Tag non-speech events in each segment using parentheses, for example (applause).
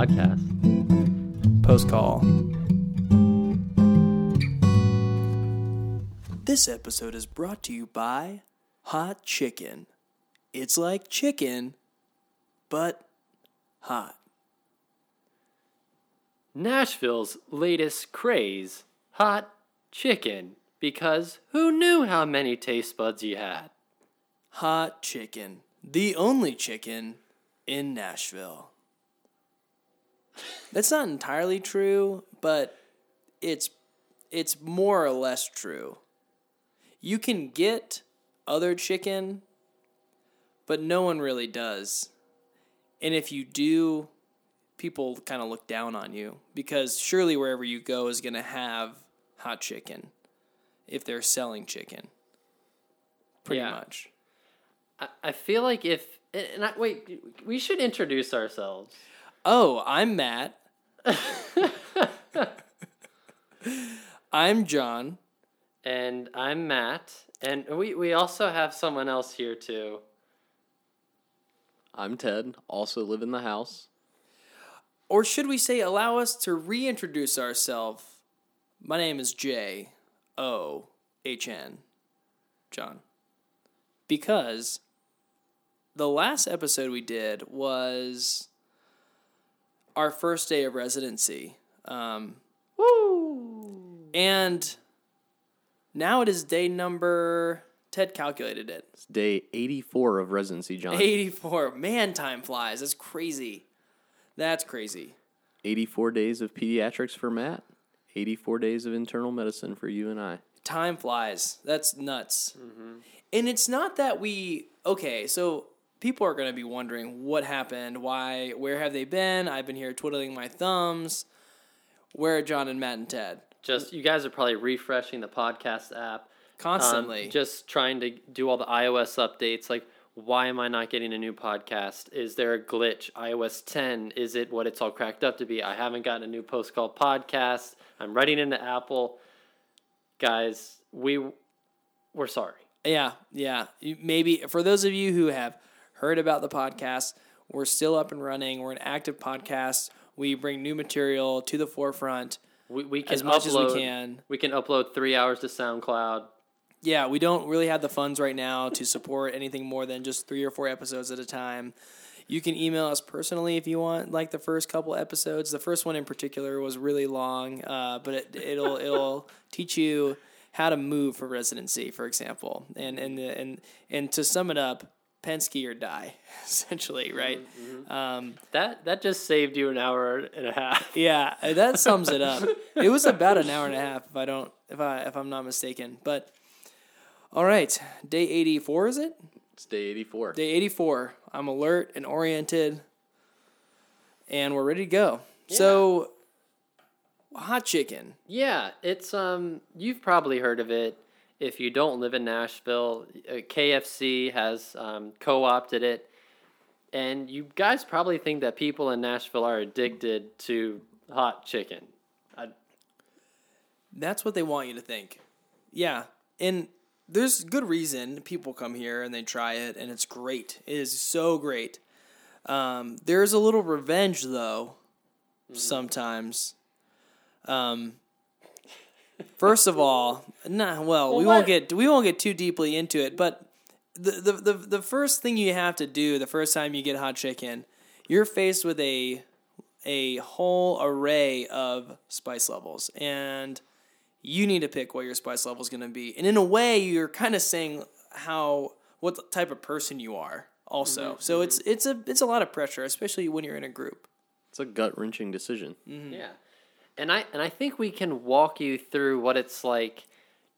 podcast. Post call. This episode is brought to you by Hot Chicken. It's like chicken, but hot. Nashville's latest craze hot chicken. Because who knew how many taste buds you had? Hot Chicken. The only chicken in Nashville. That's not entirely true, but it's it's more or less true. You can get other chicken, but no one really does. And if you do, people kind of look down on you because surely wherever you go is going to have hot chicken if they're selling chicken. Pretty Yeah. much. I, I feel like if. And I, wait, we should introduce ourselves. Oh, I'm Matt. I'm John. And I'm Matt. And we, we also have someone else here too. I'm Ted, also live in the house. Or should we say, allow us to reintroduce ourselves? My name is J O H N. John. Because the last episode we did was our first day of residency. Um, Woo! and now it is day number. Ted calculated it. It's day 84 of residency, John. 84. Man, time flies. That's crazy. That's crazy. 84 days of pediatrics for Matt, 84 days of internal medicine for you and I. Time flies. That's nuts. And it's not that we. Okay, so people are going to be wondering what happened, why, where have they been? I've been here twiddling my thumbs. Where are John and Matt and Ted? Just, you guys are probably refreshing the podcast app. Constantly. Um, just trying to do all the iOS updates. Like, why am I not getting a new podcast? Is there a glitch? iOS 10, is it what it's all cracked up to be? I haven't gotten a new post called podcast. I'm writing into Apple. Guys, we we're sorry. Yeah, yeah. Maybe for those of you who have heard about the podcast, we're still up and running. We're an active podcast. We bring new material to the forefront. We, we can As much as we upload- can. We can upload three hours to SoundCloud. Yeah, we don't really have the funds right now to support anything more than just three or four episodes at a time. You can email us personally if you want, like the first couple episodes. The first one in particular was really long, uh, but it, it'll it'll (laughs) teach you how to move for residency, for example, and and the, and and to sum it up, Penske or die, (laughs) essentially, right? Um, That that just saved you an hour and a half. (laughs) yeah, that sums it up. (laughs) It was about an hour and a half, if I don't, if I if I'm not mistaken. But all right, day eighty four is it? It's day 84. Day 84. I'm alert and oriented, and we're ready to go. So, hot chicken. Yeah, it's um you've probably heard of it. If you don't live in Nashville, uh, KFC has um, co-opted it, and you guys probably think that people in Nashville are addicted to hot chicken. I, That's what they want you to think. Yeah, and there's good reason people come here and they try it, and it's great. It is so great. Um, there's a little revenge though, sometimes. Um, first of all, nah. Well, we won't get we won't get too deeply into it, but the, the the the first thing you have to do the first time you get hot chicken, you're faced with a a whole array of spice levels and you need to pick what your spice level is going to be. And in a way, you're kind of saying how what type of person you are also. Mm-hmm. So it's it's a it's a lot of pressure, especially when you're in a group. It's a gut wrenching decision. Yeah, and I and I think we can walk you through what it's like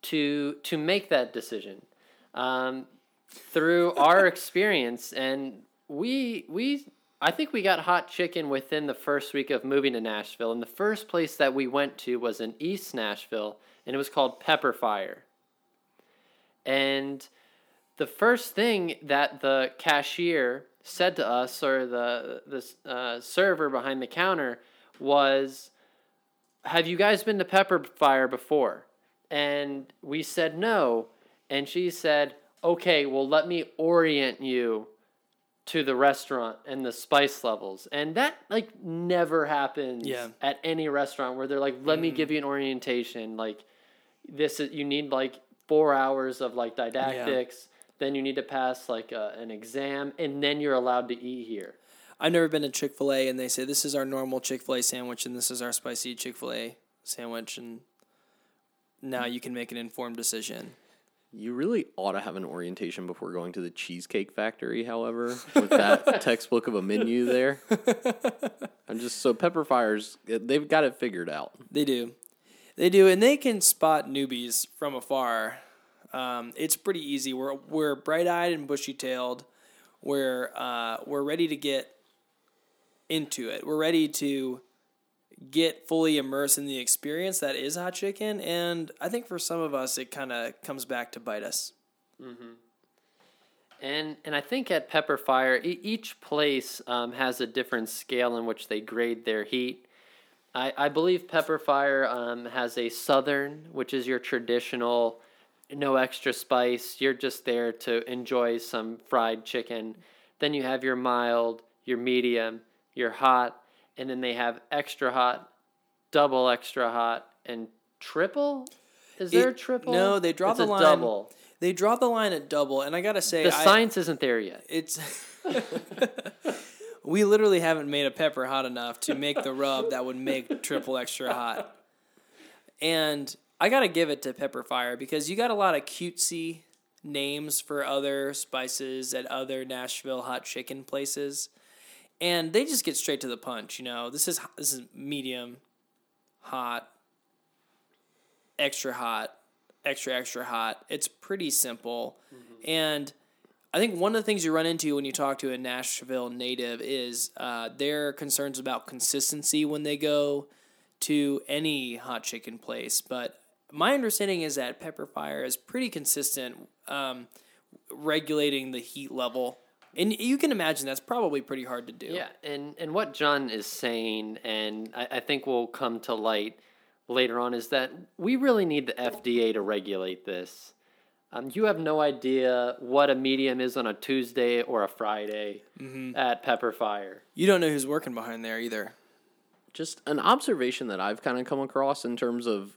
to to make that decision um, through (laughs) our experience, and we we I think we got hot chicken within the first week of moving to Nashville, and the first place that we went to was in East Nashville, and it was called Pepper Fire, and the first thing that the cashier said to us or the the uh, server behind the counter was have you guys been to pepper fire before and we said no and she said okay well let me orient you to the restaurant and the spice levels. And that like never happens Yeah. at any restaurant where they're like, let me mm-hmm. give you an orientation. Like this is you need like four hours of like didactics. Then you need to pass like a, an exam, and then you're allowed to eat here. I've never been to Chick Fil A, and they say this is our normal Chick Fil A sandwich, and this is our spicy Chick Fil A sandwich, and now you can make an informed decision. You really ought to have an orientation before going to the Cheesecake Factory, however, with that (laughs) textbook of a menu there. I'm just so Pepper Fires, they've got it figured out. They do, they do, and they can spot newbies from afar. Um, it's pretty easy. We're we're bright eyed and bushy tailed. We're uh, we're ready to get into it. We're ready to get fully immersed in the experience that is hot chicken, and I think for some of us, it kind of comes back to bite us. And and I think at Pepper Fire, e- each place um, has a different scale in which they grade their heat. I, I believe Pepper Fire um, has a southern, which is your traditional, no extra spice. You're just there to enjoy some fried chicken. Then you have your mild, your medium, your hot, and then they have extra hot, double extra hot, and triple. Is there a triple? no, they draw It's the line- double. They draw the line at double, and I gotta say, The I, science isn't there yet. it's (laughs) (laughs) we literally haven't made a pepper hot enough to make the rub that would make triple extra hot. And I gotta give it to Pepper Fire because you got a lot of cutesy names for other spices at other Nashville hot chicken places, and they just get straight to the punch. You know, this is this is medium, hot, extra hot, extra extra hot. It's pretty simple, and I think one of the things you run into when you talk to a Nashville native is uh, their concerns about consistency when they go to any hot chicken place. But my understanding is that Pepper Fire is pretty consistent, um, regulating the heat level. And you can imagine that's probably pretty hard to do. Yeah, and and what John is saying, and I, I think will come to light later on, is that we really need the FDA to regulate this. Um, you have no idea what a medium is on a Tuesday or a Friday at Pepper Fire. You don't know who's working behind there either. Just an observation that I've kind of come across in terms of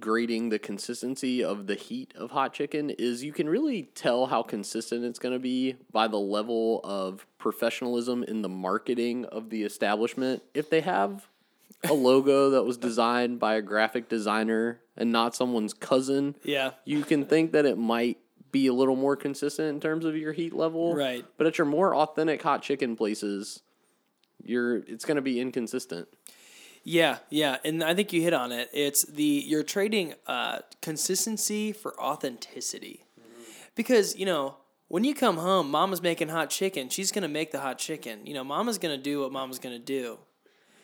grading the consistency of the heat of hot chicken is you can really tell how consistent it's going to be by the level of professionalism in the marketing of the establishment. If they have a logo that was designed by a graphic designer and not someone's cousin, Yeah. you can think that it might be a little more consistent in terms of your heat level. Right. But at your more authentic hot chicken places, you're it's going to be inconsistent. Yeah, yeah, and I think you hit on it. It's the you're trading uh, consistency for authenticity, because you know when you come home, Mama's making hot chicken. She's gonna make the hot chicken. You know, Mama's gonna do what Mama's gonna do.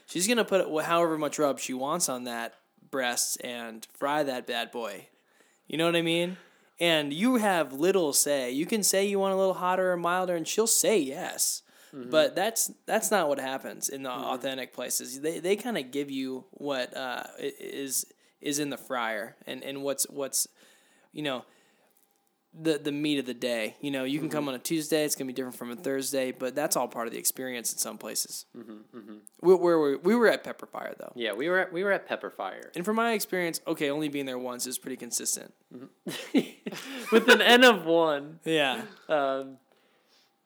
She's gonna put however much rub she wants on that breast and fry that bad boy. You know what I mean? And you have little say. You can say you want a little hotter or milder, and she'll say yes. Mm-hmm. But that's that's not what happens in the mm-hmm. authentic places. They they kind of give you what uh, is is in the fryer and, and what's what's you know the the meat of the day. You know, you can come mm-hmm. on a Tuesday. It's gonna be different from a Thursday, but that's all part of the experience in some places. We, where were we were at Pepper Fire though, Yeah, we were at, we were at Pepper Fire and from my experience, okay, only being there once is pretty consistent. (laughs) with an N of one. Yeah, Um,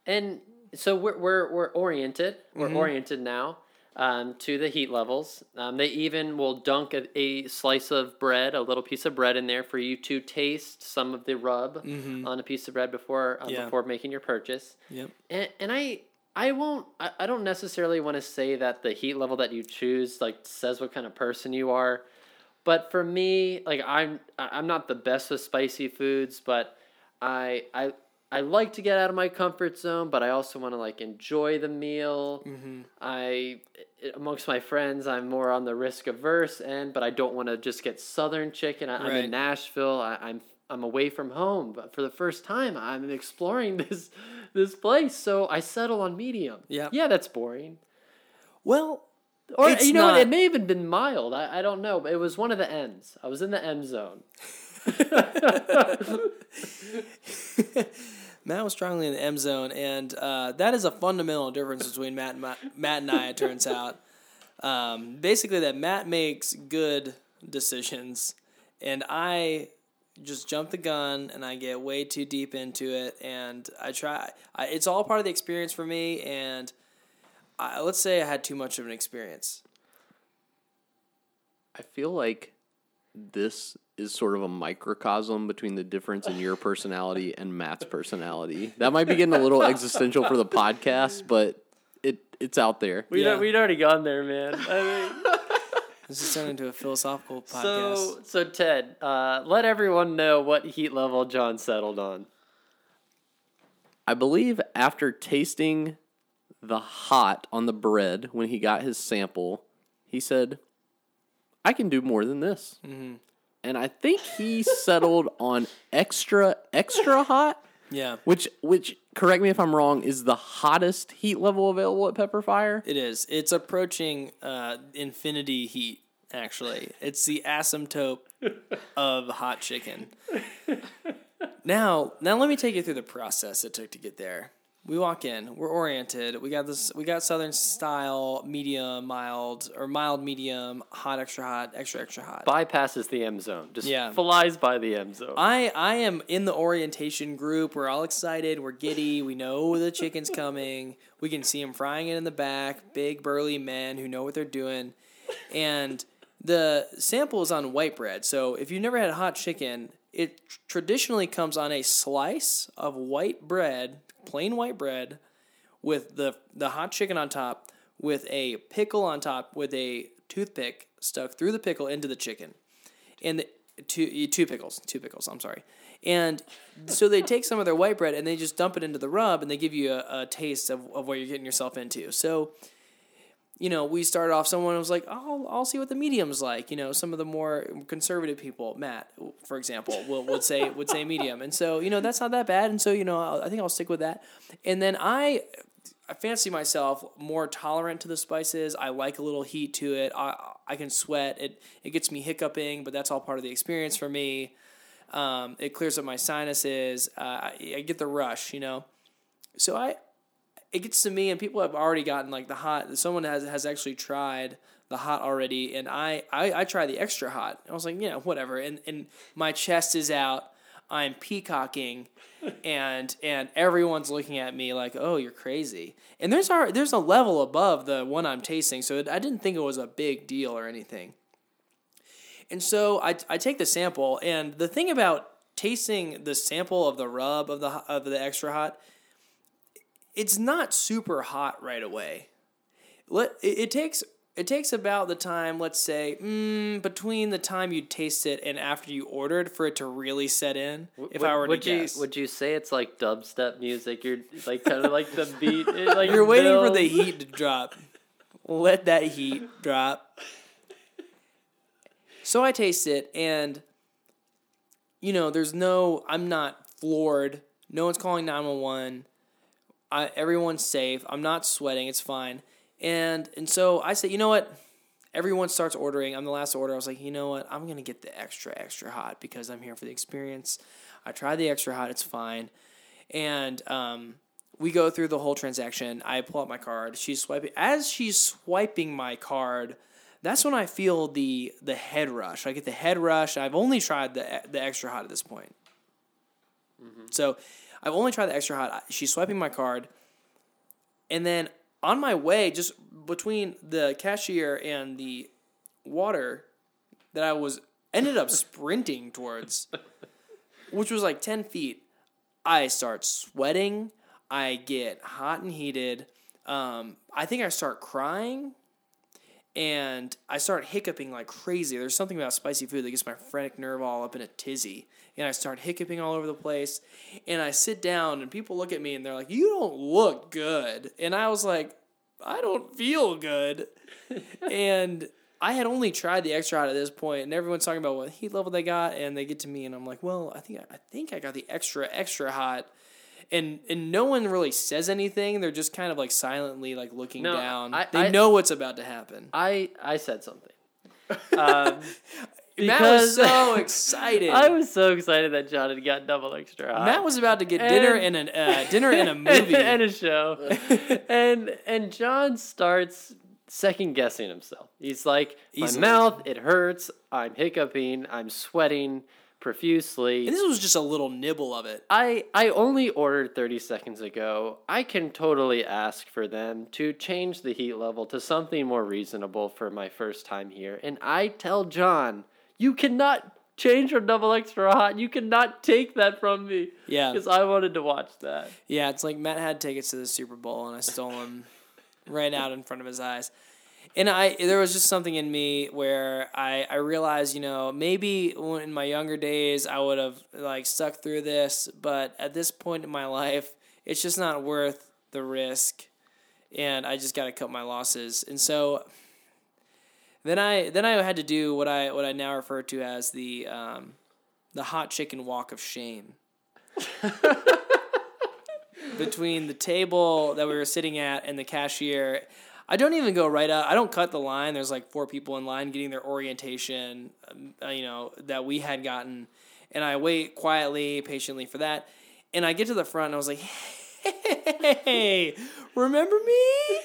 and so we're we're, we're oriented. We're oriented now um, to the heat levels. Um, they even will dunk a, a slice of bread, a little piece of bread in there for you to taste some of the rub on a piece of bread before um, Yeah. before making your purchase. yep. And, and I I won't I, I don't necessarily want to say that the heat level that you choose like says what kind of person you are. But for me, like I'm I'm not the best with spicy foods, but I I I like to get out of my comfort zone, but I also want to like enjoy the meal. Mm-hmm. I eh, amongst my friends, I'm more on the risk averse end, but I don't want to just get southern chicken. I, I'm Right. in Nashville. I, I'm I'm away from home, but for the first time, I'm exploring (laughs) this this place. So I settle on medium. Yeah. yeah, that's boring. Well, Or you know, not- it may have even been mild. I, I don't know, but it was one of the ends. I was in the end zone. (laughs) (laughs) Matt was strongly in the M zone, and uh, that is a fundamental difference between Matt and Ma- Matt and I. It turns (laughs) out, um, basically, that Matt makes good decisions, and I just jump the gun and I get way too deep into it, and I try. I, it's all part of the experience for me, and I, let's say I had too much of an experience. I feel like this is sort of a microcosm between the difference in your personality and Matt's personality. That might be getting a little existential for the podcast, but it it's out there. We'd, Yeah. we'd already gone there, man. I mean, This is turned into a philosophical podcast. so, so Ted, uh, let everyone know what heat level John settled on. I believe after tasting the hot on the bread when he got his sample, he said, I can do more than this. And I think he settled (laughs) on extra, extra hot, yeah, which, which, correct me if I'm wrong, is the hottest heat level available at Pepper Fire. It is. It's approaching uh, infinity heat. Actually, it's the asymptote of hot chicken. (laughs) Now, now let me take you through the process it took to get there. We walk in. We're oriented. We got this. We got southern style, medium, mild, or mild, medium, hot, extra hot, extra extra hot. Bypasses the M zone. Just Yeah. flies by the M zone. I I am in the orientation group. We're all excited. We're giddy. We know the chicken's coming. We can see them frying it in the back. Big burly men who know what they're doing, and the sample is on white bread. So if you've never had hot chicken, it traditionally comes on a slice of white bread, plain white bread, with the the hot chicken on top, with a pickle on top, with a toothpick stuck through the pickle into the chicken and the, two two pickles, two pickles. I'm sorry. And so they take some of their white bread and they just dump it into the rub, and they give you a, a taste of, of what you're getting yourself into. So, you know, we started off. Someone was like, "I'll I'll see what the medium's like." You know, some of the more conservative people, Matt, for example, will, would say (laughs) would say medium, and so you know that's not that bad. And so you know, I'll, I think I'll stick with that. And then I I fancy myself more tolerant to the spices. I like a little heat to it. I I can sweat. It it gets me hiccuping, but that's all part of the experience for me. Um, it clears up my sinuses. Uh, I, I get the rush, you know. So I, it gets to me, and people have already gotten like the hot. Someone has has actually tried the hot already, and I I, I try the extra hot. I was like, yeah, whatever. And and my chest is out. I'm peacocking, (laughs) and and everyone's looking at me like, oh, you're crazy. And there's our there's a level above the one I'm tasting, so it, I didn't think it was a big deal or anything. And so I, I take the sample, and the thing about tasting the sample of the rub of the of the extra hot, it's not super hot right away. Let it, it takes it takes about the time, let's say, mm, between the time you taste it and after you ordered for it to really set in. If I were would to you guess, would you say it's like dubstep music? You're like kind of like the beat. it, (laughs) like you're waiting for the heat to drop. Let that heat drop. So I taste it, and you know, there's no. I'm not floored. No one's calling nine one one. I everyone's safe. I'm not sweating. It's fine. And and so I say, you know what? Everyone starts ordering. I'm the last order. I was like, you know what? I'm gonna get the extra extra hot because I'm here for the experience. I tried the extra hot. It's fine. And um, we go through the whole transaction. I pull out my card. She's swiping. As she's swiping my card, that's when I feel the the head rush. I get the head rush. I've only tried the the extra hot at this point. So I've only tried the extra hot. She's swiping my card, and then on my way, just between the cashier and the water that I was ended up sprinting towards, (laughs) which was like ten feet. I start sweating. I get hot and heated. Um, I think I start crying and I start hiccuping like crazy. There's something about spicy food that gets my phrenic nerve all up in a tizzy. And I start hiccuping all over the place. And I sit down, and people look at me and they're like, You don't look good. And I was like, I don't feel good. (laughs) and I had only tried the extra hot at this point, and everyone's talking about what heat level they got, and they get to me, and I'm like, well, I think I think I got the extra extra hot, and and no one really says anything. They're just kind of like silently like looking No, down. I- they I- know what's about to happen. I I said something. (laughs) Um, Matt was so (laughs) excited. I was so excited that John had got double extra. Matt was about to get dinner And- and a uh, dinner (laughs) and a movie. and a show. and and John starts second guessing himself. He's like, my Easily. mouth, it hurts. I'm hiccuping. I'm sweating profusely. and this was just a little nibble of it. I I only ordered 30 seconds ago. I can totally ask for them to change the heat level to something more reasonable for my first time here. And I tell John, you cannot change from double extra hot. You cannot take that from me. Yeah. Because I wanted to watch that. Yeah, it's like Matt had tickets to the Super Bowl and I stole them right out in front of his eyes. And I there was just something in me where I, I realized, you know, maybe in my younger days I would have like stuck through this, but at this point in my life, it's just not worth the risk. And I just got to cut my losses. And so then I then I had to do what I what I now refer to as the um, the hot chicken walk of shame (laughs) between the table that we were sitting at and the cashier. I don't even go right up. I don't cut the line. There's like four people in line getting their orientation, um, uh, you know, that we had gotten. And I wait quietly, patiently for that. And I get to the front and I was like, (laughs) hey, remember me?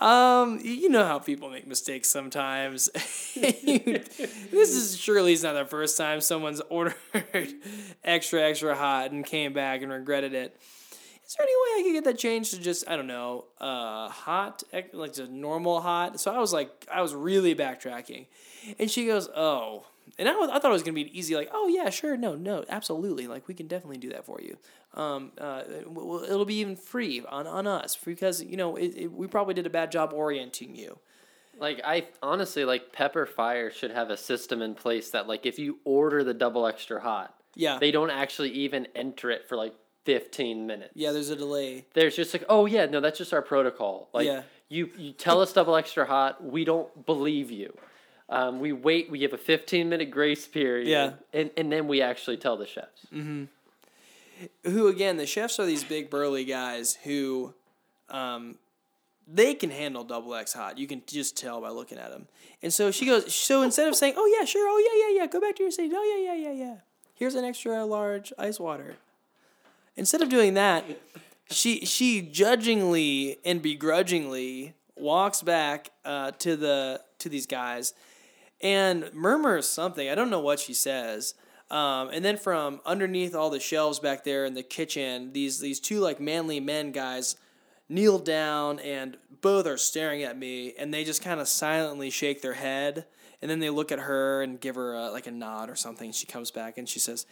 Um, you know how people make mistakes sometimes. (laughs) this is surely not the first time someone's (laughs) ordered extra extra hot and came back and regretted it. Is there any way I could get that changed to just I don't know, uh, hot like just normal hot? So I was like, I was really backtracking, and she goes, "Oh," and I, was, I thought it was gonna be easy, like, "Oh yeah, sure, no, no, absolutely, like we can definitely do that for you." Um, uh, w- it'll be even free on, on us because you know it, it, we probably did a bad job orienting you. Like I honestly like Pepper Fire should have a system in place that like if you order the double extra hot, Yeah, they don't actually even enter it for like 15 minutes. yeah. There's a delay. There's just like, oh yeah, no, that's just our protocol. Like Yeah. you you tell us double extra hot, we don't believe you. Um, we wait. We have a 15 minute grace period. Yeah. and and then we actually tell the chefs. who again the chefs are these big burly guys who um they can handle double x hot you can just tell by looking at them and so she goes so instead of saying oh yeah sure oh yeah yeah yeah go back to your seat oh yeah yeah yeah yeah here's an extra large ice water instead of doing that she she judgingly and begrudgingly walks back uh, to the to these guys and murmurs something. I don't know what she says. Um, and then from underneath all the shelves back there in the kitchen, these these two like manly men guys kneel down and both are staring at me and they just kind of silently shake their head and then they look at her and give her a, like a nod or something. She comes back and she says,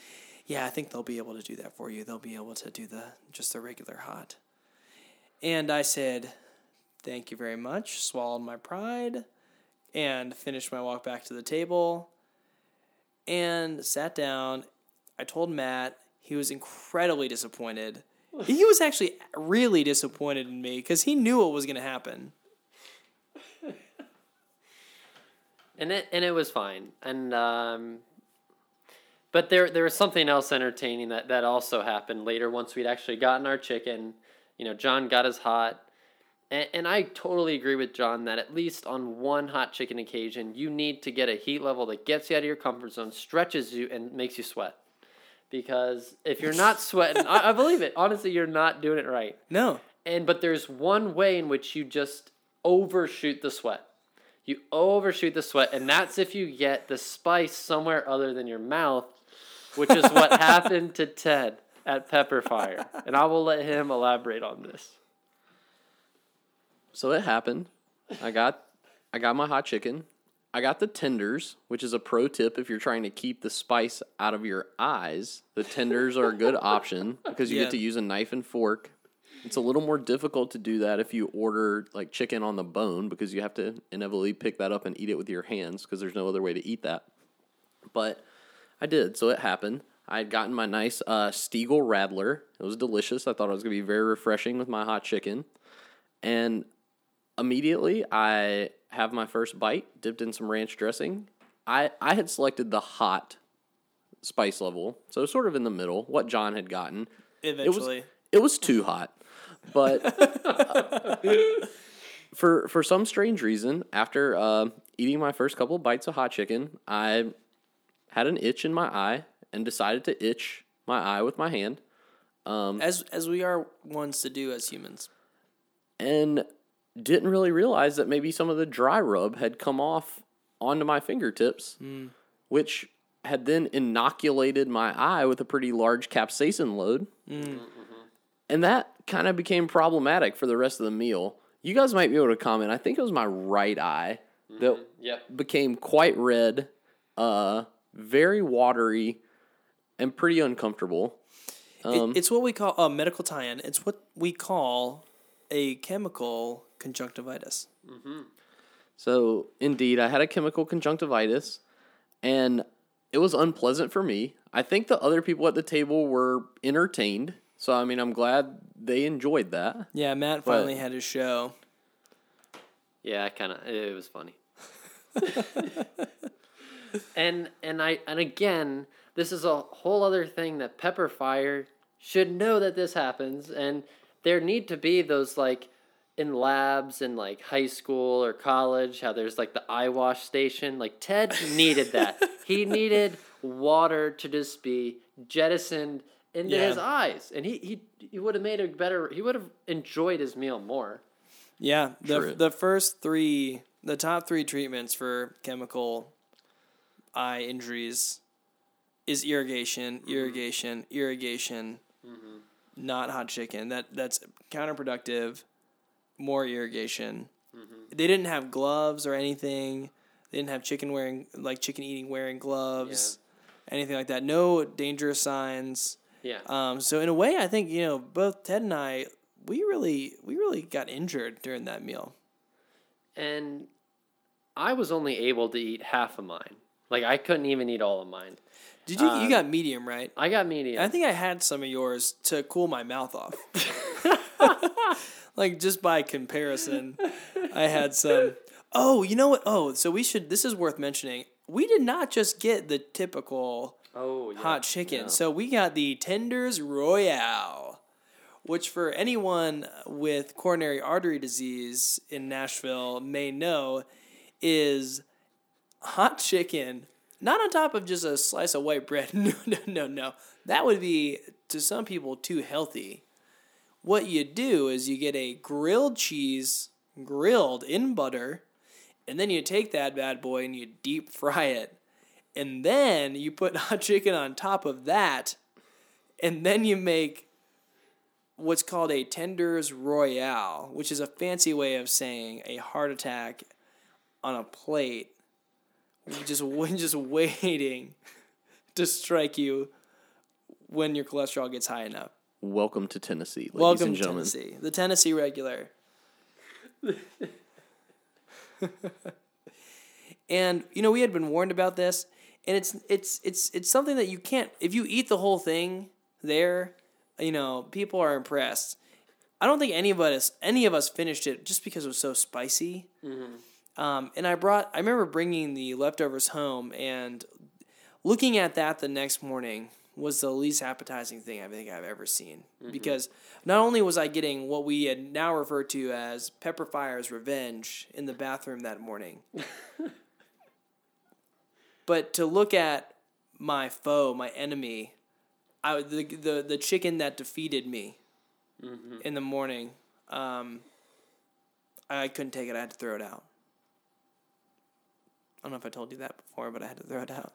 "Yeah, I think they'll be able to do that for you. They'll be able to do the just the regular hot." And I said, "Thank you very much." Swallowed my pride and finished my walk back to the table and sat down. I told Matt. He was incredibly disappointed. He (laughs) was actually really disappointed in me because he knew what was going to happen. and it and it was fine. And um, but there there was something else entertaining that that also happened later once we'd actually gotten our chicken. You know, John got his hot. And, and I totally agree with John that at least on one hot chicken occasion, you need to get a heat level that gets you out of your comfort zone, stretches you, and makes you sweat. Because if you're not (laughs) sweating, I, I believe it. Honestly, you're not doing it right. No. And but there's one way in which you just overshoot the sweat. You overshoot the sweat, and that's if you get the spice somewhere other than your mouth, which is what happened to Ted at Pepper Fire. And I will let him elaborate on this. So it happened. I got I got my hot chicken. I got the tenders, which is a pro tip if you're trying to keep the spice out of your eyes. The tenders are a good (laughs) option because you Yeah. get to use a knife and fork. It's a little more difficult to do that if you order like chicken on the bone because you have to inevitably pick that up and eat it with your hands because there's no other way to eat that. But I did, so it happened. I had gotten my nice uh, Stiegl Radler. It was delicious. I thought it was going to be very refreshing with my hot chicken. And immediately I have my first bite dipped in some ranch dressing. I, I had selected the hot spice level, so sort of in the middle, what John had gotten. Eventually. It was too hot. But (laughs) for for some strange reason, after uh, eating my first couple bites of hot chicken, I had an itch in my eye and decided to itch my eye with my hand. Um, as as we are ones to do as humans. and didn't really realize that maybe some of the dry rub had come off onto my fingertips, hmm. which had then inoculated my eye with a pretty large capsaicin load. Hmm. Mm-hmm. And that kind of became problematic for the rest of the meal. You guys might be able to comment. I think it was my right eye mm-hmm. that Yep. became quite red, uh, very watery, and pretty uncomfortable. It- um, it's what we call a medical tie-in. It's what we call a chemical conjunctivitis. Mm-hmm. So, indeed, I had a chemical conjunctivitis and it was unpleasant for me. I think the other people at the table were entertained. So, I mean, I'm glad they enjoyed that. Yeah, Matt But- finally had his show. Yeah, I kind of it was funny. (laughs) and and I and again, this is a whole other thing that Pepper Fire should know that this happens and there need to be those like in labs in like high school or college how there's like the eye wash station like Ted needed that. he (laughs) needed water to just be jettisoned into Yeah. his eyes and he he, he would have made a better he would have enjoyed his meal more. Yeah, the True. the first three, the top three treatments for chemical eye injuries is irrigation, mm-hmm. irrigation, irrigation. Mm-hmm. Not hot chicken. That that's counterproductive. More irrigation. Mm-hmm. They didn't have gloves or anything. They didn't have chicken wearing like chicken eating wearing gloves, anything like that. No dangerous signs. Yeah. Um, so in a way, I think you know both Ted and I, we really we really got injured during that meal. and I was only able to eat half of mine. Like I couldn't even eat all of mine. Did you? Um, you got medium, right? I got medium. I think I had some of yours to cool my mouth off. (laughs) like just by comparison, I had some. Oh, you know what? Oh, so we should. This is worth mentioning. We did not just get the typical oh, yeah. hot chicken. Yeah. So we got the Tenders Royale, which for anyone with coronary artery disease in Nashville may know is hot chicken, not on top of just a slice of white bread. (laughs) No, no, no, no. That would be to some people too healthy. What you do is you get a grilled cheese grilled in butter, and then you take that bad boy and you deep fry it and then you put (laughs) hot chicken on top of that, and then you make what's called a tenders royale, which is a fancy way of saying a heart attack on a plate, (laughs) just just waiting to strike you when your cholesterol gets high enough. Welcome to Tennessee, ladies Welcome and to gentlemen. Tennessee, the Tennessee regular. (laughs) and you know we had been warned about this, and it's it's it's it's something that you can't if you eat the whole thing there, you know people are impressed. I don't think any of us any of us finished it just because it was so spicy. Mm-hmm. Um, and I brought I remember bringing the leftovers home and looking at that the next morning was the least appetizing thing I think I've ever seen. Because not only was I getting what we had now referred to as Pepper Fire's revenge in the bathroom that morning, (laughs) but to look at my foe, my enemy, I, the, the, the chicken that defeated me in the morning, um, I couldn't take it. I had to throw it out. I don't know if I told you that before, but I had to throw it out.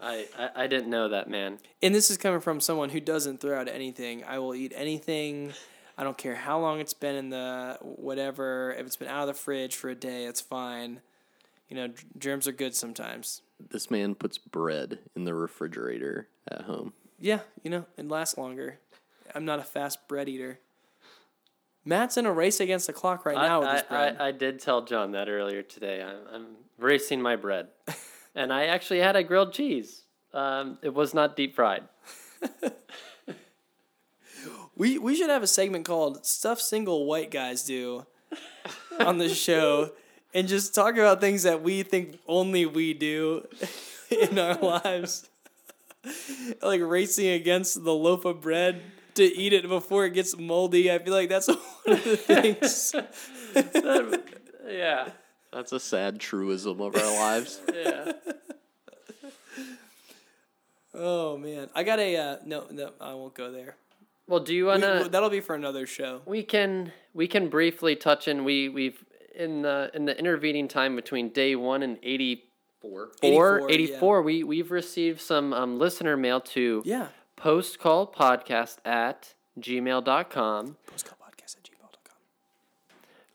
I, I I didn't know that man. And this is coming from someone who doesn't throw out anything. I will eat anything. I don't care how long it's been in the whatever. If it's been out of the fridge for a day, it's fine. You know, germs are good sometimes. This man puts bread in the refrigerator at home. Yeah, you know, it lasts longer. I'm not a fast bread eater. Matt's in a race against the clock right now with I, his I, bread. I, I did tell John that earlier today. I'm, I'm racing my bread, (laughs) and I actually had a grilled cheese. Um, it was not deep fried. (laughs) We we should have a segment called "Stuff Single White Guys Do" on the show, (laughs) and just talk about things that we think only we do in our lives, like racing against the loaf of bread to eat it before it gets moldy. I feel like that's (laughs) one of the things. yeah. That's a sad truism of our lives. (laughs) Yeah. Oh man, I got a uh, no, no, I won't go there. Well, do you wanna? that'll be for another show. We can we can briefly touch in we we've in the in the intervening time between day one and 84 84, 84, we we've received some um, listener mail to Yeah. Postcallpodcast at gmail.com Postcallpodcast at gmail.com.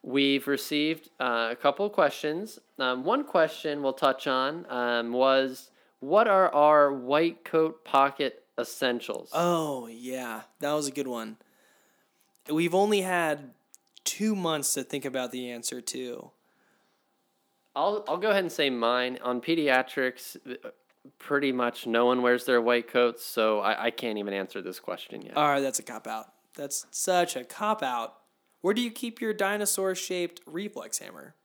we've received uh, a couple of questions um, one question we'll touch on um, was what are our white coat pocket essentials Oh yeah, that was a good one. We've only had two months to think about the answer to. I'll I'll go ahead and say mine on pediatrics. Pretty much no one wears their white coats, so I, I can't even answer this question yet. All right, that's a cop out. That's such a cop out. Where do you keep your dinosaur shaped reflex hammer?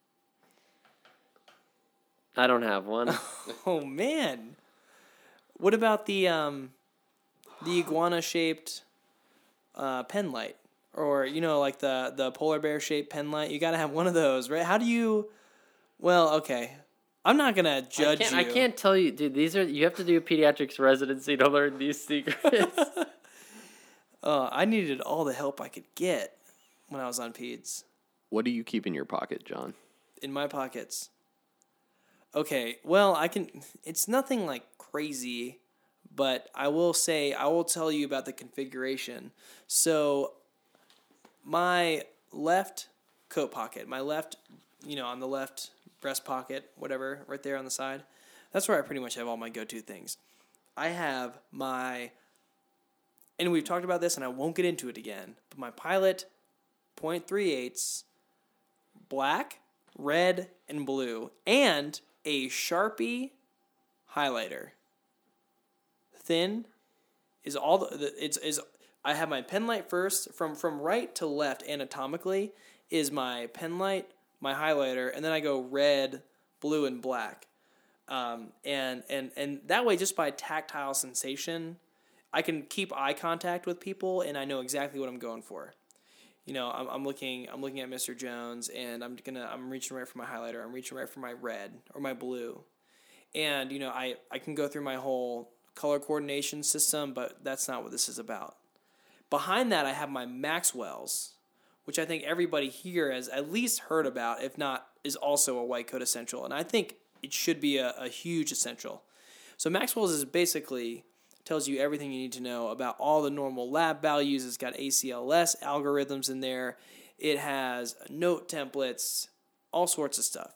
I don't have one. (laughs) Oh man. What about the um the iguana shaped uh pen light? Or you know like the the polar bear shaped pen light? You got to have one of those, right? How do you Well, okay. I'm not going to I judge can't, you. I can't tell you, dude. These are you have to do a pediatrics residency to learn these secrets. (laughs) (laughs) Uh, I needed all the help I could get when I was on peds What do you keep in your pocket, John? in my pockets. Okay, well, I can. It's nothing like crazy, but I will say I will tell you about the configuration. So, my left coat pocket, my left, you know, on the left breast pocket, whatever, right there on the side. That's where I pretty much have all my go-to things. I have my, and we've talked about this, and I won't get into it again. But my pilot, .38s, black, red, and blue, and a Sharpie highlighter. Thin is all the, the it's is I have my pen light first from from right to left anatomically is my pen light, my highlighter, and then I go red, blue, and black. Um, and and and that way, just by tactile sensation, I can keep eye contact with people, and I know exactly what I'm going for you know, I'm, I'm looking, I'm looking at Mr. Jones, and I'm gonna, I'm reaching right for my highlighter. I'm reaching right for my red or my blue, and you know, I, I can go through my whole color coordination system, but that's not what this is about. Behind that, I have my Maxwell's, which I think everybody here has at least heard about, if not, is also a white coat essential, and I think it should be a, a huge essential. So Maxwell's is basically tells you everything you need to know about all the normal lab values. It's got ACLS algorithms in there. It has note templates, all sorts of stuff.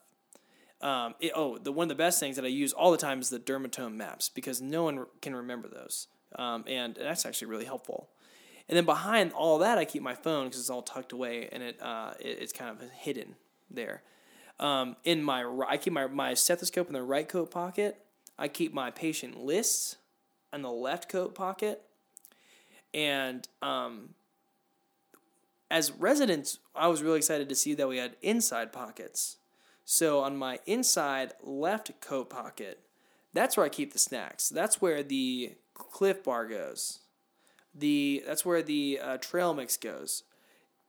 Um, it, oh, the one of the best things that I use all the time is the dermatome maps because no one can remember those, um, and that's actually really helpful. And then behind all that, I keep my phone because it's all tucked away and it, uh, it it's kind of hidden there. Um, in my I keep my my stethoscope in the right coat pocket. I keep my patient lists in the left coat pocket. And um, as residents, I was really excited to see that we had inside pockets. So on my inside left coat pocket, that's where I keep the snacks. That's where the Clif Bar goes. The that's where the uh, trail mix goes.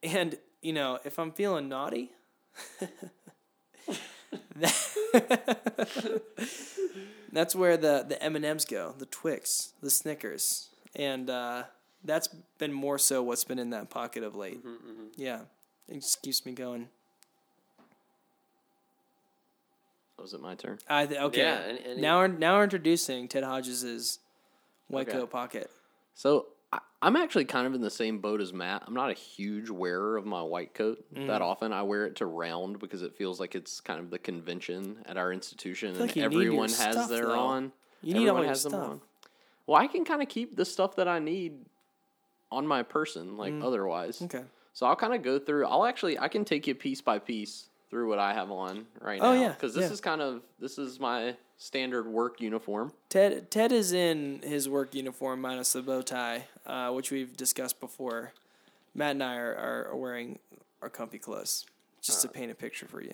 And you know, if I'm feeling naughty, (laughs) that's where the the M and M's go, the Twix, the Snickers, and uh, that's been more so what's been in that pocket of late. Yeah, it just keeps me going. Was it my turn? I th- okay. Yeah, and- and now we're now we're introducing Ted Hodges's white Okay. coat pocket. So I, I'm actually kind of in the same boat as Matt. I'm not a huge wearer of my white coat Mm. that often. I wear it to round because it feels like it's kind of the convention at our institution, and like your everyone has stuff, their though. on. You need all everyone your has them stuff. on. Well, I can kind of keep the stuff that I need on my person, like otherwise. Mm. Okay. So I'll kind of go through. I'll actually I can take you piece by piece through what I have on right Oh, now. yeah, because this yeah. is kind of this is my standard work uniform. Ted Ted is in his work uniform minus the bow tie, uh, which we've discussed before. Matt and I are, are, wearing our comfy clothes, just Uh, to paint a picture for you.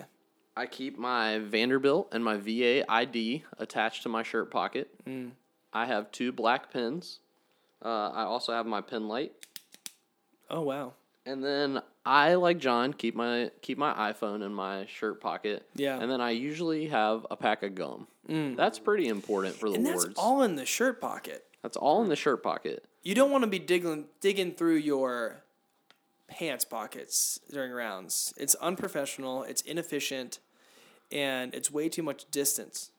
I keep my Vanderbilt and my VA ID attached to my shirt pocket. Mm. I have two black pens. Uh, I also have my pen light Oh wow. And then I like John keep my keep my iPhone in my shirt pocket. Yeah. And then I usually have a pack of gum. Mm. That's pretty important for the And that's all in the shirt pocket. That's all in the shirt pocket. You don't want to be digging digging through your pants pockets during rounds. It's unprofessional, it's inefficient, and it's way too much distance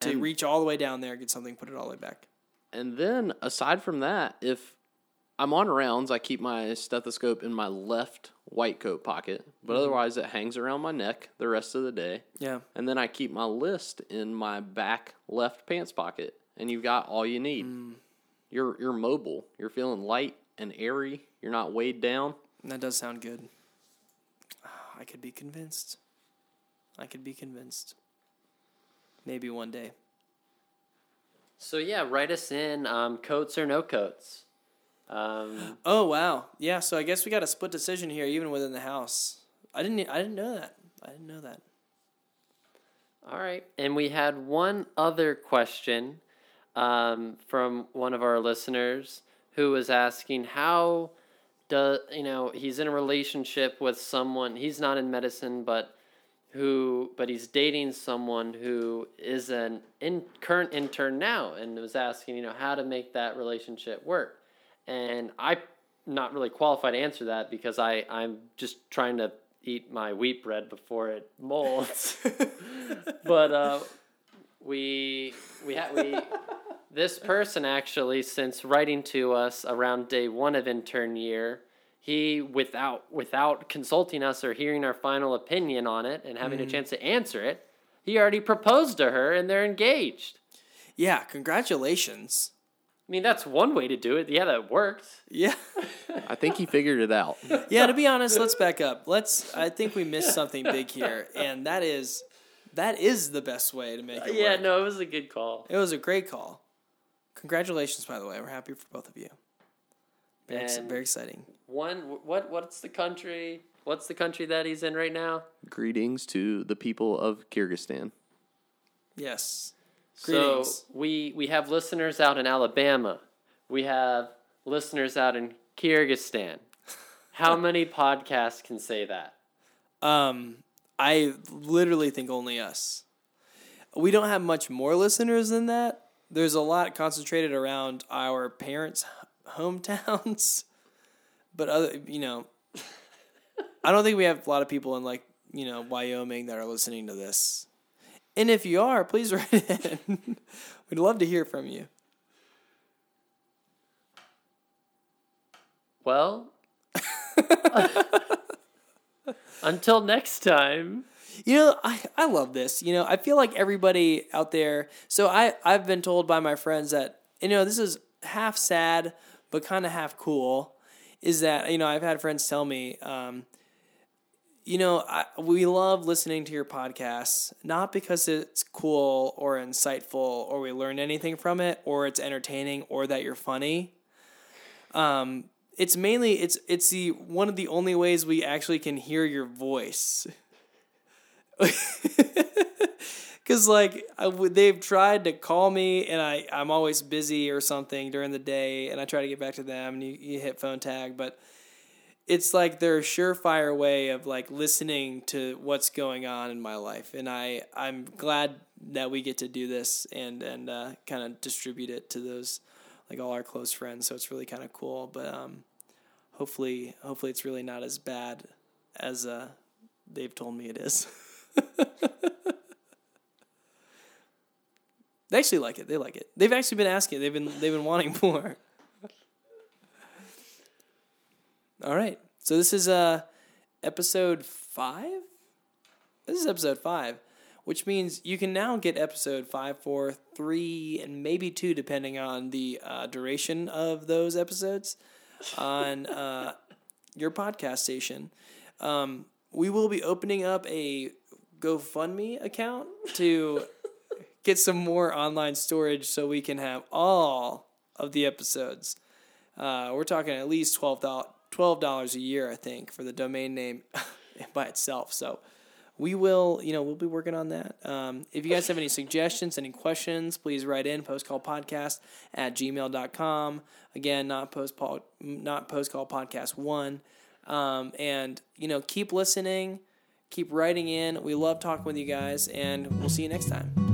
to And- reach all the way down there, get something, put it all the way back. And then aside from that, if I'm on rounds, I keep my stethoscope in my left white coat pocket, but mm-hmm. otherwise it hangs around my neck the rest of the day. Yeah. And then I keep my list in my back left pants pocket, and you've got all you need. Mm. You're you're mobile. You're feeling light and airy. You're not weighed down. That does sound good. Ah, I could be convinced. I could be convinced. Maybe one day. So yeah, write us in um, coats or no coats. Um, Oh wow. Yeah, so I guess we got a split decision here even within the house. I didn't I didn't know that. I didn't know that. all right, and we had one other question um, from one of our listeners who was asking how does you know he's in a relationship with someone he's not in medicine but who but he's dating someone who is an in current intern now and was asking you know how to make that relationship work and i'm not really qualified to answer that because i i'm just trying to eat my wheat bread before it molds. (laughs) But uh we we had we this person actually since writing to us around day one of intern year he without without consulting us or hearing our final opinion on it and having a chance to answer it he already proposed to her and they're engaged. Yeah, congratulations. I mean that's one way to do it yeah that worked Yeah. (laughs) I think he figured it out. yeah, to be honest, let's back up. Let's I think we missed something big here, and that is that is the best way to make it yeah work. no it was a good call It was a great call. Congratulations, by the way. We're happy for both of you. Very, ex- And- very exciting. one what what's the country what's the country that he's in right now Greetings to the people of Kyrgyzstan. Yes. So we we have listeners out in Alabama. We have listeners out in Kyrgyzstan. How (laughs) many podcasts can say that? Um, I literally think only us. We don't have much more listeners than that. There's a lot concentrated around our parents' hometowns, (laughs) but other, you know, (laughs) I don't think we have a lot of people in like you know Wyoming that are listening to this. And if you are, please (laughs) write in. We'd love to hear from you. Well, (laughs) until next time. You know, I, I love this. You know, I feel like everybody out there. So I I've been told by my friends that you know this is half sad but kind of half cool. Is that you know I've had friends tell me, um, you know, I, we love listening to your podcasts not because it's cool or insightful or we learn anything from it or it's entertaining or that you're funny. Um, it's mainly it's it's the one of the only ways we actually can hear your voice. (laughs) Cause like I they've tried to call me and I I'm always busy or something during the day and I try to get back to them and you, you hit phone tag but it's like their surefire way of like listening to what's going on in my life and I I'm glad that we get to do this and and uh, kind of distribute it to those like all our close friends so it's really kind of cool but um hopefully hopefully it's really not as bad as uh they've told me it is. (laughs) They actually like it. They like it. They've actually been asking. They've been they've been wanting (laughs) more. All right. So this is uh episode 5? This is episode 5, which means you can now get episode 5, 4, 3 and maybe 2 depending on the uh, duration of those episodes on uh, your podcast station. Um, we will be opening up a GoFundMe account to get some more online storage so we can have all of the episodes. Uh, we're talking at least $12, $12 a year, I think, for the domain name (laughs) by itself. So we will, you know, we'll be working on that. Um, if you guys have any suggestions, any questions, please write in postcallpodcast at gmail.com. Again, not post not postcall podcast one. Um, and you know, keep listening, keep writing in. We love talking with you guys, and we'll see you next time.